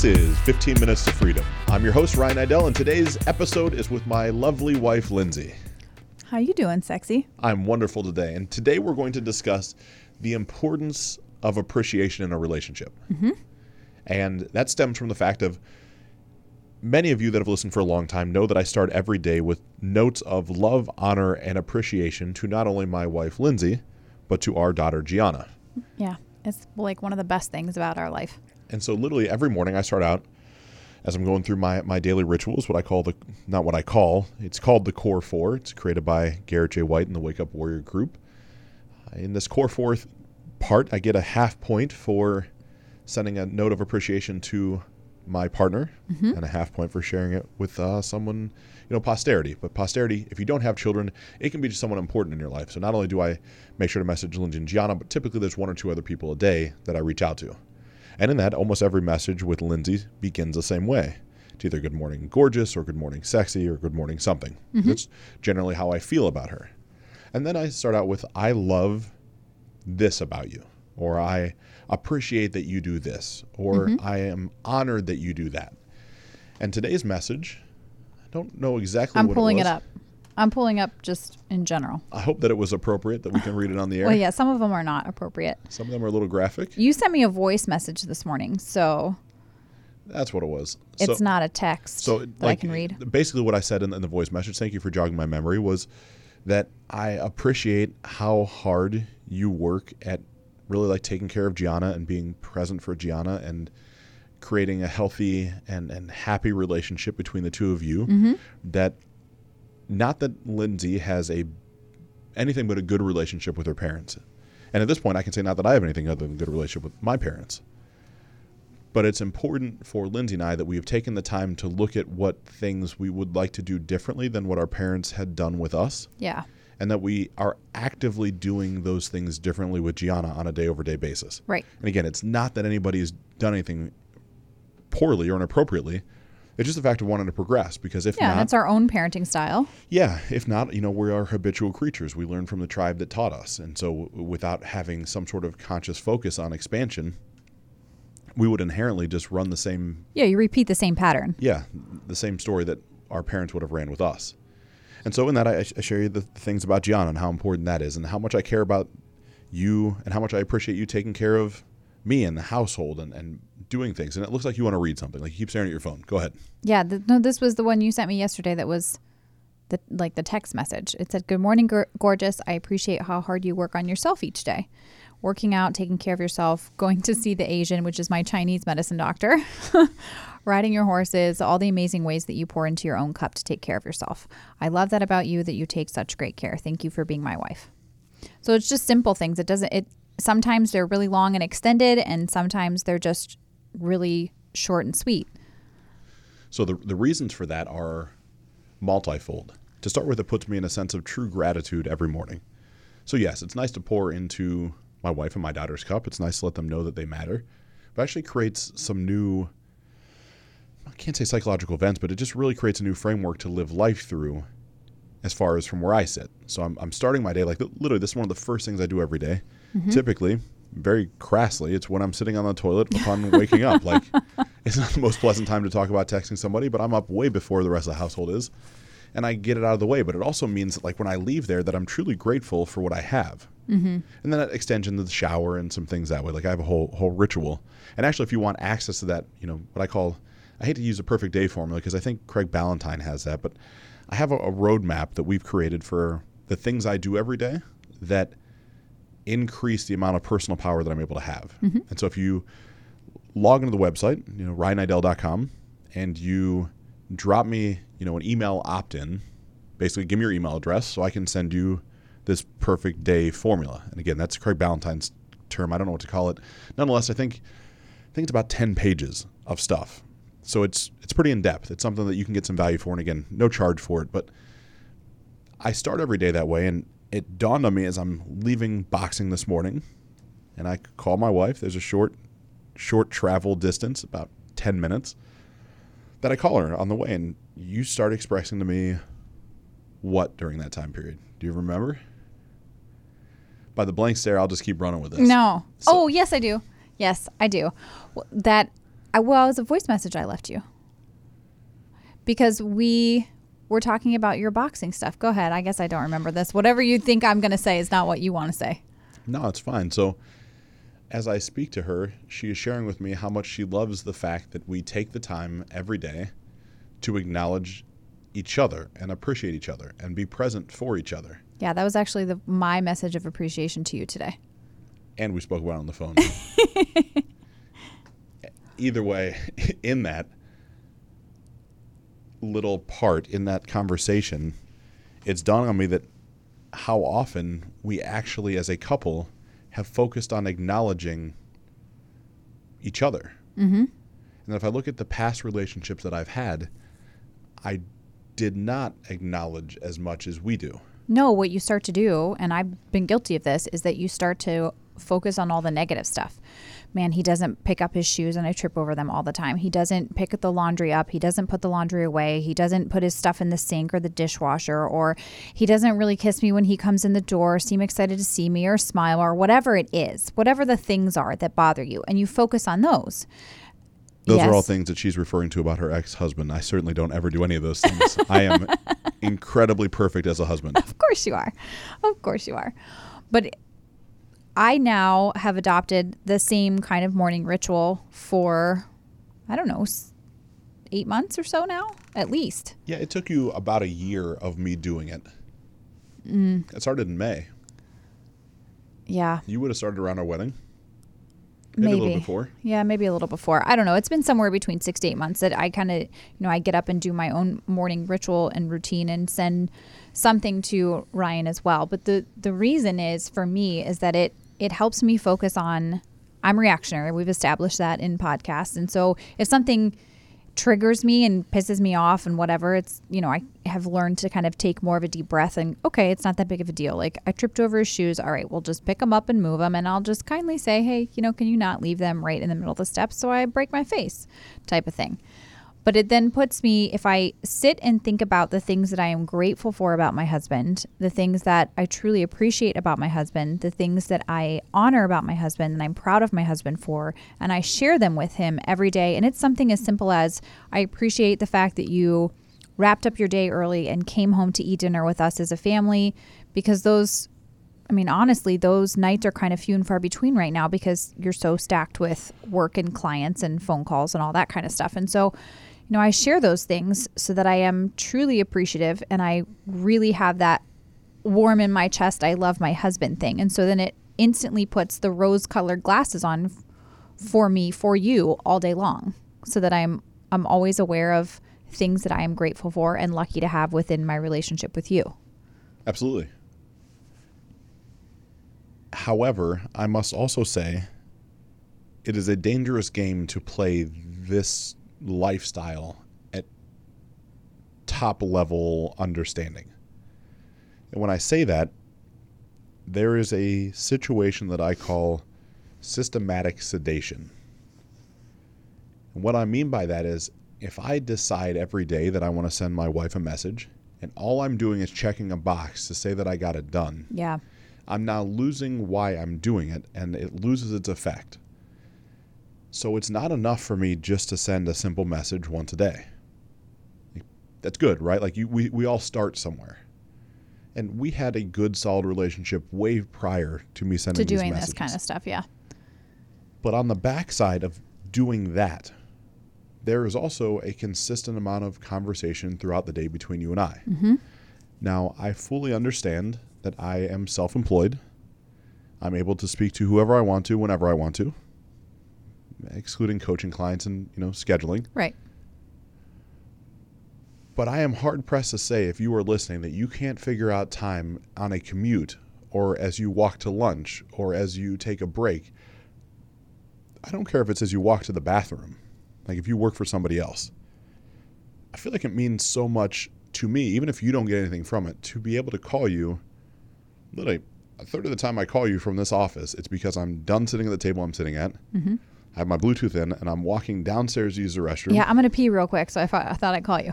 This is 15 Minutes to Freedom. I'm your host, Ryan Idell, and today's episode is with my lovely wife, Lindsay. How you doing, sexy? I'm wonderful today, and today we're going to discuss the importance of appreciation in a relationship. Mm-hmm. And that stems from the fact of many of you that have listened for a long time know that I start every day with notes of love, honor, and appreciation to not only my wife, Lindsay, but to our daughter, Gianna. Yeah, it's like one of the best things about our life. And so literally every morning I start out as I'm going through my, my daily rituals, what I call the, not what I call, it's called the Core Four. It's created by Garrett J. White and the Wake Up Warrior group. In this Core Four part, I get a half point for sending a note of appreciation to my partner mm-hmm. and a half point for sharing it with uh, someone, you know, posterity. But posterity, if you don't have children, it can be just someone important in your life. So not only do I make sure to message Lindsay and Gianna, but typically there's one or two other people a day that I reach out to. And in that, almost every message with Lindsay begins the same way. It's either good morning gorgeous or good morning sexy or good morning something. Mm-hmm. That's generally how I feel about her. And then I start out with I love this about you or I appreciate that you do this or mm-hmm. I am honored that you do that. And today's message, I don't know exactly what I'm pulling it, it up. I'm pulling up just in general. I hope that it was appropriate that we can read it on the air. well, yeah, some of them are not appropriate. Some of them are a little graphic. You sent me a voice message this morning, so that's what it was. It's so, not a text so, that like, I can read. Basically, what I said in, in the voice message, thank you for jogging my memory, was that I appreciate how hard you work at really like taking care of Gianna and being present for Gianna and creating a healthy and, and happy relationship between the two of you mm-hmm. that not that Lindsay has a anything but a good relationship with her parents. And at this point, I can say not that I have anything other than a good relationship with my parents. But it's important for Lindsay and I that we have taken the time to look at what things we would like to do differently than what our parents had done with us. Yeah. And that we are actively doing those things differently with Gianna on a day over day basis. Right. And again, it's not that anybody has done anything poorly or inappropriately. It's just the fact of wanting to progress because if yeah, not, it's our own parenting style. Yeah, if not, you know, we are habitual creatures. We learn from the tribe that taught us, and so w- without having some sort of conscious focus on expansion, we would inherently just run the same. Yeah, you repeat the same pattern. Yeah, the same story that our parents would have ran with us. And so in that, I, I share you the things about Gianna and how important that is, and how much I care about you, and how much I appreciate you taking care of me and the household and, and doing things. And it looks like you want to read something. Like you keep staring at your phone. Go ahead. Yeah. The, no, this was the one you sent me yesterday that was the like the text message. It said, "Good morning, gorgeous. I appreciate how hard you work on yourself each day." Working out, taking care of yourself, going to see the Asian, which is my Chinese medicine doctor, riding your horses, all the amazing ways that you pour into your own cup to take care of yourself. I love that about you that you take such great care. Thank you for being my wife. So it's just simple things. It doesn't it sometimes they're really long and extended, and sometimes they're just really short and sweet. So the, the reasons for that are multifold. To start with, it puts me in a sense of true gratitude every morning. So, yes, it's nice to pour into my wife and my daughter's cup. It's nice to let them know that they matter. But actually creates some new, I can't say psychological events, but it just really creates a new framework to live life through as far as from where I sit. So I'm, I'm starting my day like literally this is one of the first things I do every day. Mm-hmm. Typically, very crassly, it's when I'm sitting on the toilet upon waking up. Like it's not the most pleasant time to talk about texting somebody, but I'm up way before the rest of the household is. And I get it out of the way, but it also means that, like when I leave there, that I'm truly grateful for what I have, mm-hmm. and then that extends into the shower and some things that way. Like I have a whole whole ritual, and actually, if you want access to that, you know what I call, I hate to use a perfect day formula because I think Craig Ballantyne has that, but I have a, a roadmap that we've created for the things I do every day that increase the amount of personal power that I'm able to have. Mm-hmm. And so if you log into the website, you know, ryanidell.com, and you drop me, you know, an email opt-in, basically give me your email address so I can send you this perfect day formula. And again, that's Craig Ballantyne's term. I don't know what to call it. Nonetheless, I think I think it's about 10 pages of stuff. So it's it's pretty in depth. It's something that you can get some value for and again, no charge for it, but I start every day that way and it dawned on me as I'm leaving boxing this morning, and I call my wife. There's a short, short travel distance, about 10 minutes, that I call her on the way, and you start expressing to me what during that time period. Do you remember? By the blank stare, I'll just keep running with this. No. So. Oh, yes, I do. Yes, I do. That I, well, it was a voice message I left you because we were talking about your boxing stuff. Go ahead. I guess I don't remember this. Whatever you think I'm going to say is not what you want to say. No, it's fine. So, as I speak to her, she is sharing with me how much she loves the fact that we take the time every day to acknowledge each other and appreciate each other and be present for each other. Yeah, that was actually the, my message of appreciation to you today. And we spoke about it on the phone. Either way, in that little part in that conversation, it's dawned on me that how often we actually, as a couple, have focused on acknowledging each other. Mm-hmm. And if I look at the past relationships that I've had, I did not acknowledge as much as we do. No, what you start to do, and I've been guilty of this, is that you start to focus on all the negative stuff. Man, he doesn't pick up his shoes and I trip over them all the time. He doesn't pick the laundry up. He doesn't put the laundry away. He doesn't put his stuff in the sink or the dishwasher, or he doesn't really kiss me when he comes in the door, seem excited to see me, or smile, or whatever it is, whatever the things are that bother you. And you focus on those. Those Yes. are all things that she's referring to about her ex husband. I certainly don't ever do any of those things. I am incredibly perfect as a husband. Of course you are. Of course you are. But I now have adopted the same kind of morning ritual for, I don't know, eight months or so now, at least. Yeah, it took you about a year of me doing it. Mm. It started in May. Yeah, You would have started around our wedding. Maybe, a little before. Yeah, maybe a little before. I don't know. It's been somewhere between six to eight months that I kind of, you know, I get up and do my own morning ritual and routine and send something to Ryan as well. But the the reason is for me is that it it helps me focus on. I'm reactionary. We've established that in podcasts, and so if something triggers me and pisses me off and whatever it's you know i have learned to kind of take more of a deep breath and okay it's not that big of a deal like i tripped over his shoes all right we'll just pick them up and move them and i'll just kindly say hey you know can you not leave them right in the middle of the steps so i break my face type of thing but it then puts me if i sit and think about the things that i am grateful for about my husband the things that i truly appreciate about my husband the things that i honor about my husband and i'm proud of my husband for and i share them with him every day and it's something as simple as i appreciate the fact that you wrapped up your day early and came home to eat dinner with us as a family because those I mean, honestly, those nights are kind of few and far between right now because you're so stacked with work and clients and phone calls and all that kind of stuff. And so, you know, I share those things so that I am truly appreciative and I really have that warm in my chest, I love my husband thing. And so then it instantly puts the rose colored glasses on for me, for you all day long so that I'm, I'm always aware of things that I am grateful for and lucky to have within my relationship with you. Absolutely. However, I must also say it is a dangerous game to play this lifestyle at top level understanding. And when I say that, there is a situation that I call systematic sedation. And what I mean by that is if I decide every day that I want to send my wife a message and all I'm doing is checking a box to say that I got it done, Yeah. I'm now losing why I'm doing it and it loses its effect. So it's not enough for me just to send a simple message once a day. That's good, right? Like you, we, we all start somewhere. And we had a good, solid relationship way prior to me sending To these doing messages. this kind of stuff. Yeah. But on the backside of doing that, there is also a consistent amount of conversation throughout the day between you and I. Mm-hmm. Now, I fully understand that I am self employed. I'm able to speak to whoever I want to whenever I want to, excluding coaching clients and you know scheduling. Right. But I am hard pressed to say if you are listening that you can't figure out time on a commute or as you walk to lunch or as you take a break. I don't care if it's as you walk to the bathroom, like if you work for somebody else. I feel like it means so much to me, even if you don't get anything from it, to be able to call you. Literally, a third of the time I call you from this office, it's because I'm done sitting at the table I'm sitting at. Mm-hmm. I have my Bluetooth in, and I'm walking downstairs to use the restroom. Yeah, I'm gonna pee real quick, so I thought I thought I'd call you.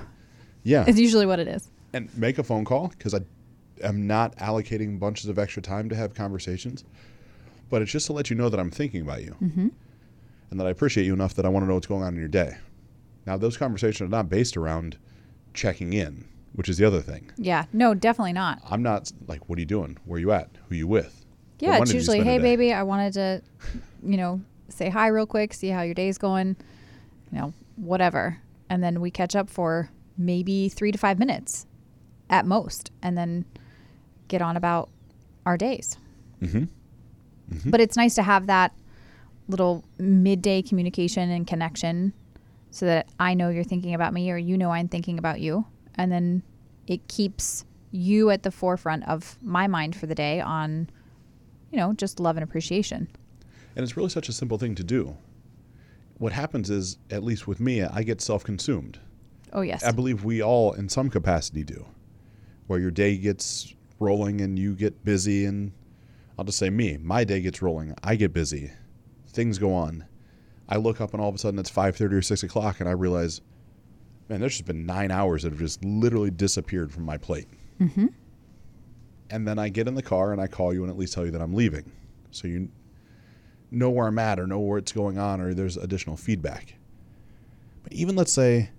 Yeah. It's usually what it is. and make a phone call because I am not allocating bunches of extra time to have conversations. But it's just to let you know that I'm thinking about you. Mm-hmm. and that I appreciate you enough that I want to know what's going on in your day. Now, those conversations are not based around checking in, which is the other thing. Yeah. No, definitely not. I'm not like, what are you doing? Where are you at? Who are you with? Yeah, it's usually, hey, baby, I wanted to, you know, say hi real quick, see how your day's going, you know, whatever. And then we catch up for maybe three to five minutes at most, and then get on about our days. Mhm. But it's nice to have that little midday communication and connection so that I know you're thinking about me or you know I'm thinking about you. And then it keeps you at the forefront of my mind for the day on, you know, just love and appreciation. And it's really such a simple thing to do. What happens is, at least with me, I get self consumed. Oh, yes. I believe we all, in some capacity, do. Where your day gets rolling and you get busy, and I'll just say me, my day gets rolling. I get busy. Things go on. I look up and all of a sudden it's 5.30 or 6 o'clock and I realize, man, there's just been nine hours that have just literally disappeared from my plate. mm-hmm. And then I get in the car and I call you and at least tell you that I'm leaving. So you know where I'm at or know where it's going on or there's additional feedback. But even let's say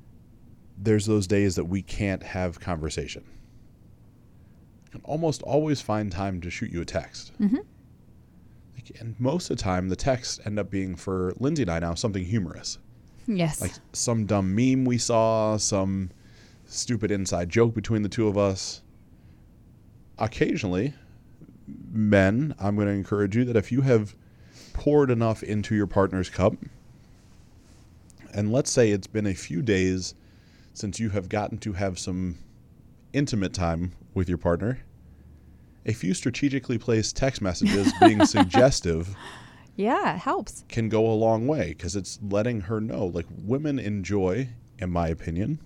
there's those days that we can't have conversation. I can almost always find time to shoot you a text. Mhm. Like, and most of the time, the texts end up being for Lindsay and I now something humorous Yes. like some dumb meme we saw, some stupid inside joke between the two of us. Occasionally, men, I'm going to encourage you that if you have poured enough into your partner's cup, and let's say it's been a few days since you have gotten to have some intimate time with your partner, a few strategically placed text messages being suggestive yeah, it helps. can go a long way because it's letting her know like women enjoy in my opinion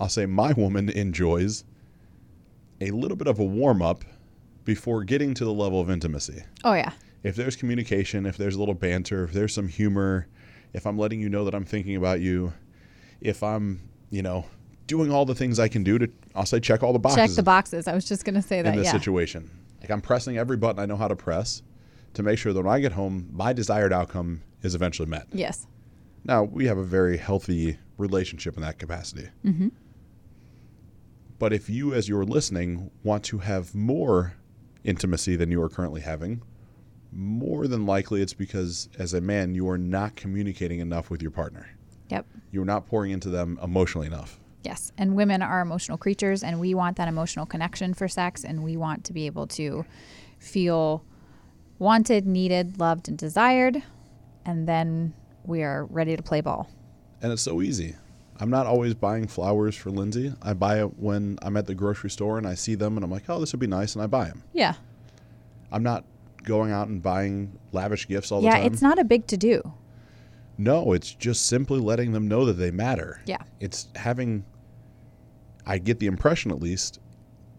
i'll say my woman enjoys a little bit of a warm up before getting to the level of intimacy Oh, yeah. If there's communication if there's a little banter if there's some humor if i'm letting you know that i'm thinking about you if i'm you know doing all the things i can do to i'll say check all the boxes Check the boxes. I was just going to say that. in this Yeah. situation like i'm pressing every button i know how to press to make sure that when i get home my desired outcome is eventually met Yes. now, we have a very healthy relationship in that capacity. Mhm. But if you, as you're listening, want to have more intimacy than you are currently having, more than likely it's because, as a man, you are not communicating enough with your partner. Yep. You're not pouring into them emotionally enough. Yes. And women are emotional creatures, and we want that emotional connection for sex, and we want to be able to feel wanted, needed, loved, and desired. And then we are ready to play ball. And it's so easy. I'm not always buying flowers for Lindsay. I buy it when I'm at the grocery store and I see them and I'm like, oh, this would be nice, and I buy them. Yeah. I'm not going out and buying lavish gifts all yeah. the time. Yeah, it's not a big to do. No, it's just simply letting them know that they matter. Yeah. It's having, I get the impression at least,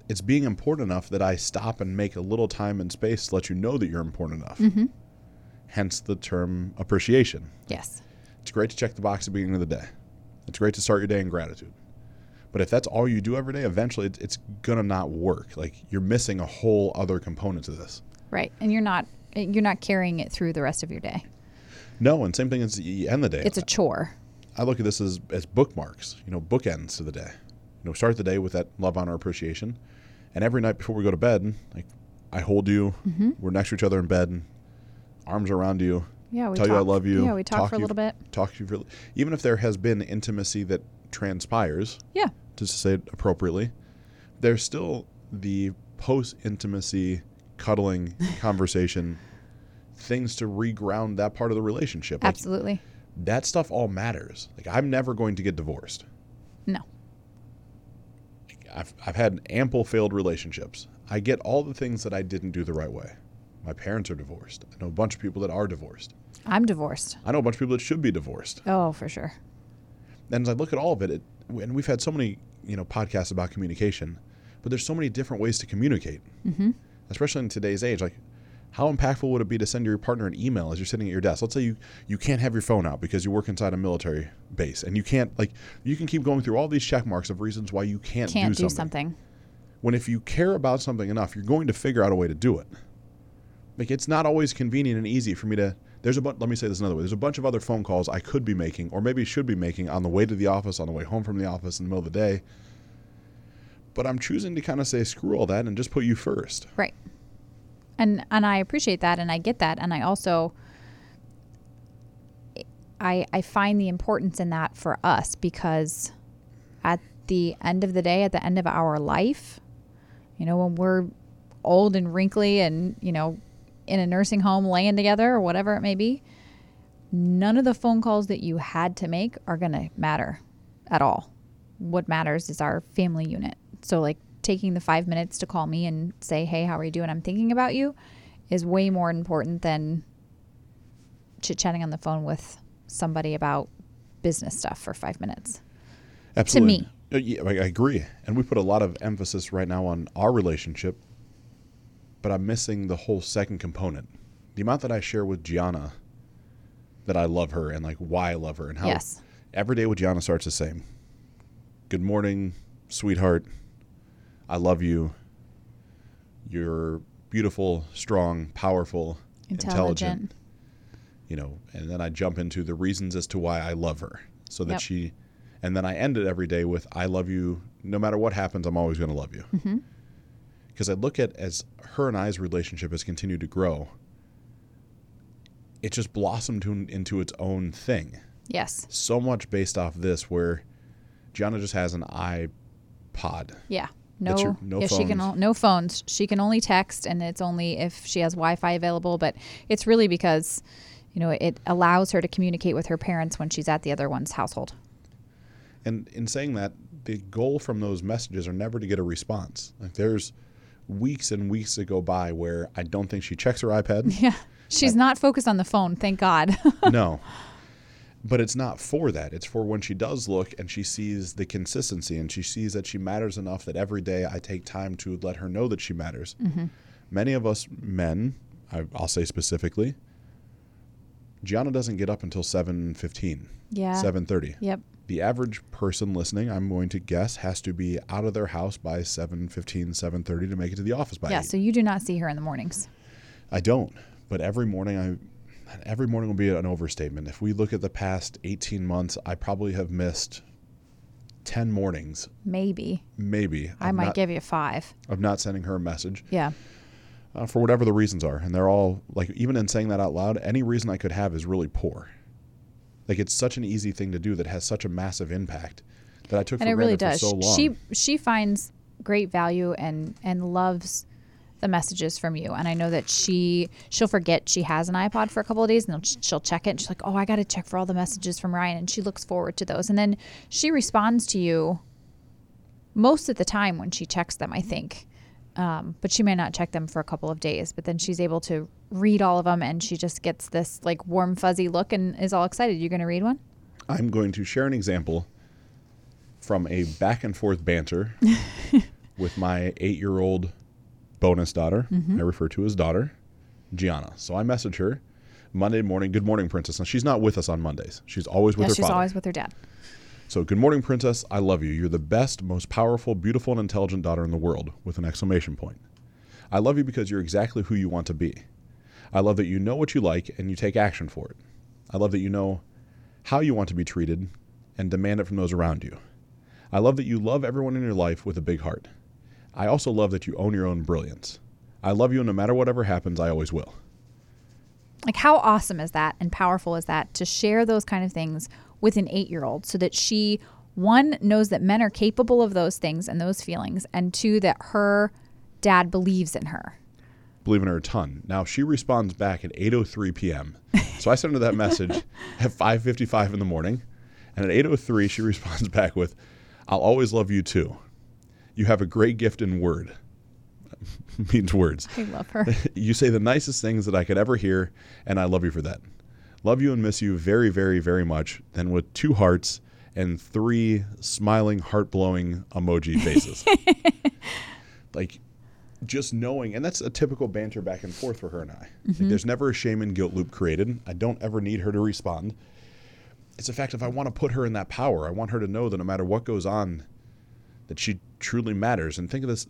it's being important enough that I stop and make a little time and space to let you know that you're important enough. Mm-hmm. Hence the term appreciation. Yes. It's great to check the box at the beginning of the day. It's great to start your day in gratitude. But if that's all you do every day, eventually it- it's going to not work. Like you're missing a whole other component to this. Right. And you're not you're not carrying it through the rest of your day. No, and same thing as you end the day. It's a chore. I look at this as, as bookmarks, you know, bookends to the day. You know, start the day with that love, honor, appreciation. And every night before we go to bed, like I hold you, Mm-hmm. we're next to each other in bed, arms around you, Yeah. We tell talk, you I love you. Yeah. We talk, for a little bit. talk to you for, even if there has been intimacy that transpires, Yeah. to say it appropriately, there's still the post intimacy cuddling conversation, things to reground that part of the relationship. Like, Absolutely. that stuff all matters. Like I'm never going to get divorced. No. I've I've had ample failed relationships. I get all the things that I didn't do the right way. My parents are divorced. I know a bunch of people that are divorced. I'm divorced. I know a bunch of people that should be divorced. Oh, for sure. And as I look at all of it, it and we've had so many, you know, podcasts about communication, but there's so many different ways to communicate. Mm-hmm. Especially in today's age, like how impactful would it be to send your partner an email as you're sitting at your desk? Let's say you you can't have your phone out because you work inside a military base and you can't like you can keep going through all these check marks of reasons why you can't, Can't do do something. something. When if you care about something enough, you're going to figure out a way to do it. Like it's not always convenient and easy for me to There's a bu- let me say this another way. There's a bunch of other phone calls I could be making, or maybe should be making, on the way to the office, on the way home from the office, in the middle of the day. But I'm choosing to kind of say screw all that and just put you first. Right. And and I appreciate that and I get that and I also I I find the importance in that for us because at the end of the day, at the end of our life, you know, when we're old and wrinkly and, you know, in a nursing home laying together or whatever it may be, none of the phone calls that you had to make are going to matter at all. What matters is our family unit. So, like, taking the five minutes to call me and say, hey, how are you doing? I'm thinking about you is way more important than chit chatting on the phone with somebody about business stuff for five minutes. Absolutely. To me. Uh, yeah, I I agree. And we put a lot of emphasis right now on our relationship, but I'm missing the whole second component. The amount that I share with Gianna that I love her and like why I love her and how Yes. every day with Gianna starts the same. Good morning, sweetheart. I love you. You're beautiful, strong, powerful, intelligent. Intelligent. You know, and then I jump into the reasons as to why I love her. So that Yep. she and then I end it every day with I love you no matter what happens, I'm always going to love you. Mm-hmm. Because I look at as her and I's relationship has continued to grow, it just blossomed into its own thing Yes. so much based off this where Gianna just has an iPod. Yeah. No, no yeah, she can phones. o- no phones. She can only text, and it's only if she has Wi-Fi available. But it's really because, you know, it allows her to communicate with her parents when she's at the other one's household. And in saying that, the goal from those messages are never to get a response. Like there's weeks and weeks that go by where I don't think she checks her iPad. Yeah, she's not focused on the phone. Thank God. no. But it's not for that. It's for when she does look and she sees the consistency and she sees that she matters enough that every day I take time to let her know that she matters. Mm-hmm. Many of us men, I, I'll say specifically, Gianna doesn't get up until 7.15, yeah. 7.30. Yep. the average person listening, I'm going to guess, has to be out of their house by 7:15, 7:30 to make it to the office by Yeah. 8. So you do not see her in the mornings. I don't, but every morning I every morning will be an overstatement. If we look at the past 18 months, I probably have missed 10 mornings, Maybe maybe. I of might not, give you five. of not sending her a message Yeah. uh, for whatever the reasons are, and they're all like even in saying that out loud, any reason I could have is really poor. Like it's such an easy thing to do that has such a massive impact that I took and for it really does. for so long. She she finds great value and and loves the messages from you. And I know that she she'll forget she has an iPod for a couple of days, and she'll check it. And she's like, "Oh, I got to check for all the messages from Ryan," and she looks forward to those. And then she responds to you most of the time when she checks them. I think. Um, but she may not check them for a couple of days, but then she's able to read all of them and she just gets this like warm, fuzzy look and is all excited. You're going to read one? I'm going to share an example from a back and forth banter with my eight year old bonus daughter. Mm-hmm. I refer to as daughter, Gianna. So I message her Monday morning, good morning, princess. Now she's not with us on Mondays. She's always with yeah, her she's father. always with her dad. So, good morning, princess. I love you. You're the best, most powerful, beautiful, and intelligent daughter in the world, with an exclamation point. I love you because you're exactly who you want to be. I love that you know what you like and you take action for it. I love that you know how you want to be treated and demand it from those around you. I love that you love everyone in your life with a big heart. I also love that you own your own brilliance. I love you, and no matter whatever happens, I always will. Like, how awesome is that and powerful is that to share those kind of things with an eight year old so that she, one, knows that men are capable of those things and those feelings, and two, that her dad believes in her. believe in her a ton. Now she responds back at 8:03 p.m. So I send her that message at 5:55 in the morning, and at 8:03 she responds back with, "I'll always love you too. You have a great gift in word." Means words. I love her. You say the nicest things that I could ever hear, and I love you for that. Love you and miss you very, very, very much. Then with two hearts and three smiling, heart blowing emoji faces. like just knowing, and that's a typical banter back and forth for her and I. Like, mm-hmm. there's never a shame and guilt loop created. I don't ever need her to respond. It's a fact if I want to put her in that power, I want her to know that no matter what goes on, that she truly matters. And think of this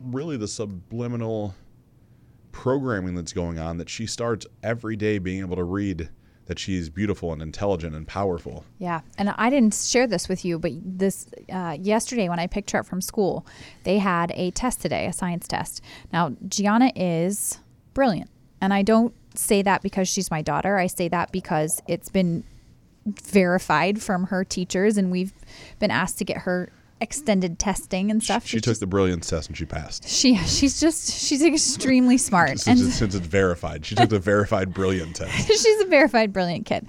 really the subliminal programming that's going on that she starts every day being able to read that she's beautiful and intelligent and powerful. Yeah, and I didn't share this with you, but this uh, yesterday when I picked her up from school, they had a test today, a science test. Now Gianna is brilliant, and I don't say that because she's my daughter. I say that because it's been verified from her teachers, and we've been asked to get her extended testing and stuff. She, she took just, the brilliance test and she passed. She she's just she's extremely smart. since, and, since it's verified, she took the verified brilliant test. she's a verified brilliant kid,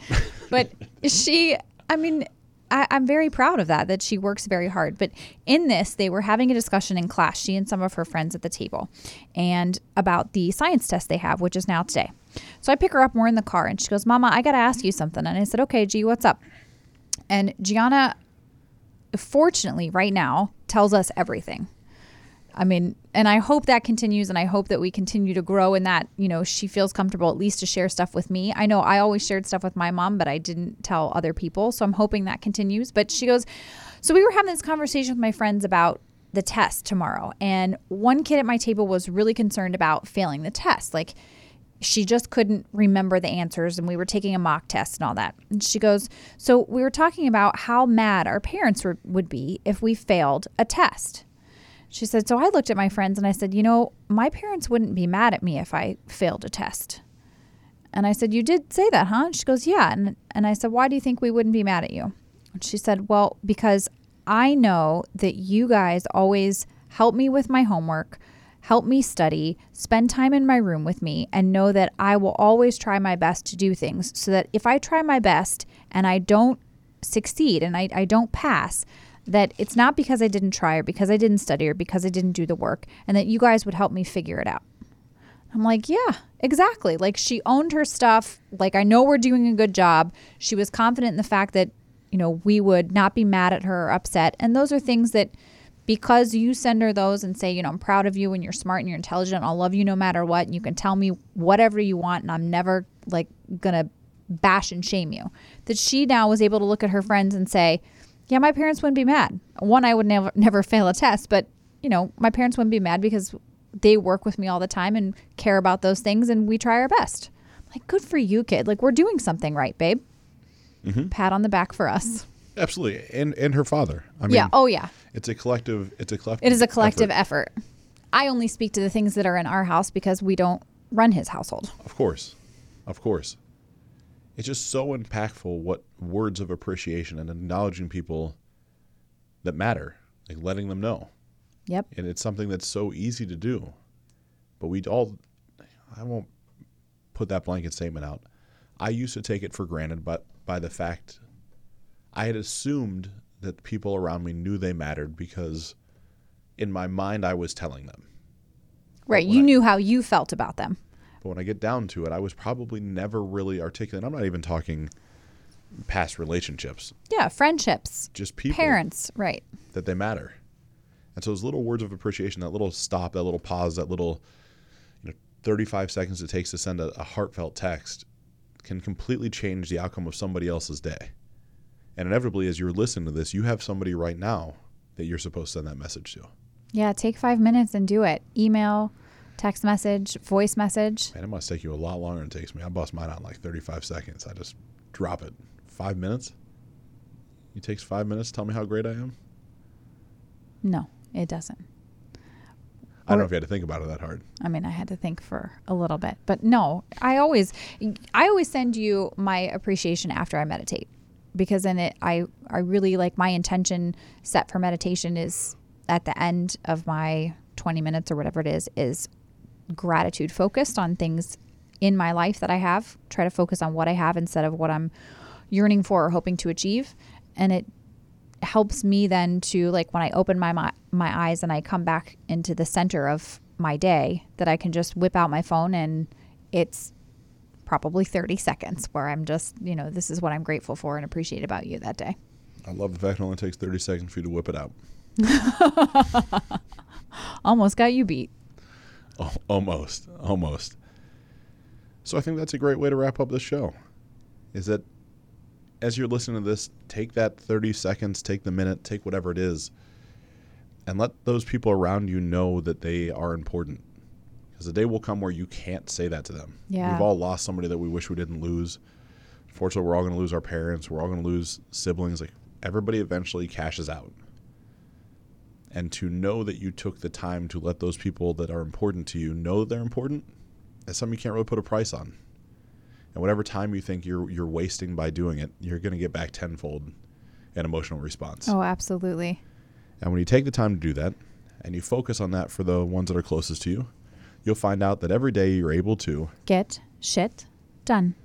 but she, I mean. I, I'm very proud of that, that she works very hard. But in this, they were having a discussion in class, she and some of her friends at the table, and about the science test they have, which is now today. So I pick her up, more in the car, and she goes, Mama, I got to ask you something. And I said, Okay, G, what's up? And Gianna fortunately, right now, tells us everything. I mean, and I hope that continues and I hope that we continue to grow and that, you know, she feels comfortable at least to share stuff with me. I know I always shared stuff with my mom, but I didn't tell other people. So I'm hoping that continues. But she goes, So we were having this conversation with my friends about the test tomorrow. And one kid at my table was really concerned about failing the test. Like, she just couldn't remember the answers and we were taking a mock test and all that. And she goes, So we were talking about how mad our parents were, would be if we failed a test. She said, So I looked at my friends and I said, You know, my parents wouldn't be mad at me if I failed a test. And I said, You did say that, huh? And she goes, Yeah. And, and I said, Why do you think we wouldn't be mad at you? And she said, Well, because I know that you guys always help me with my homework help me study, spend time in my room with me, and know that I will always try my best to do things so that if I try my best and I don't succeed and I, I don't pass, that it's not because I didn't try or because I didn't study or because I didn't do the work, and that you guys would help me figure it out. I'm like, yeah, exactly. Like she owned her stuff. Like I know we're doing a good job. She was confident in the fact that, you know, we would not be mad at her or upset. And those are things that because you send her those and say, you know, I'm proud of you and you're smart and you're intelligent. I'll love you no matter what. And you can tell me whatever you want and I'm never like gonna bash and shame you. That she now was able to look at her friends and say, yeah, my parents wouldn't be mad. One, I would never never fail a test, but you know, my parents wouldn't be mad because they work with me all the time and care about those things and we try our best. Like, good for you, kid. Like, we're doing something right, babe. Mm-hmm. Pat on the back for us. Absolutely, and and her father. I mean, yeah. Oh yeah. It's a collective. It's a collective. It is a collective effort. effort. I only speak to the things that are in our house because we don't run his household. Of course, of course. It's just so impactful what words of appreciation and acknowledging people that matter, like letting them know. Yep. And it's something that's so easy to do, but we all. I won't put that blanket statement out. I used to take it for granted, but by the fact I had assumed that people around me knew they mattered because in my mind I was telling them. Right. You I, knew how you felt about them. But when I get down to it, I was probably never really articulate. I'm not even talking past relationships. Yeah, friendships. Just people. Parents, right. That they matter. And so those little words of appreciation, that little stop, that little pause, that little you know 35 seconds it takes to send a, a heartfelt text can completely change the outcome of somebody else's day. And inevitably, as you're listening to this, you have somebody right now that you're supposed to send that message to. Yeah, take five minutes and do it. Email, text message, voice message. Man, it must take you a lot longer than it takes me. I bust mine out in like 35 seconds. I just drop it. Five minutes? It takes five minutes to tell me how great I am? No, it doesn't. I don't know if you had to think about it that hard. I mean, I had to think for a little bit, but no, I always, I always send you my appreciation after I meditate because in it I I really like my intention set for meditation is at the end of my 20 minutes or whatever it is is gratitude focused on things in my life that I have. Try to focus on what I have instead of what I'm yearning for or hoping to achieve. And it helps me then to like when I open my my, my eyes and I come back into the center of my day that I can just whip out my phone and it's probably 30 seconds where I'm just, you know, this is what I'm grateful for and appreciate about you that day. I love the fact it only takes 30 seconds for you to whip it out. almost got you beat. Oh, almost. Almost. So I think that's a great way to wrap up the show. Is that as you're listening to this, take that 30 seconds, take the minute, take whatever it is, and let those people around you know that they are important. Because the day will come where you can't say that to them. Yeah. We've all lost somebody that we wish we didn't lose. Fortunately, we're all going to lose our parents. We're all going to lose siblings. Like everybody eventually cashes out. And to know that you took the time to let those people that are important to you know they're important, is something you can't really put a price on. And whatever time you think you're you're wasting by doing it, you're going to get back tenfold an emotional response. Oh, absolutely. And when you take the time to do that and you focus on that for the ones that are closest to you, you'll find out that every day you're able to get shit done.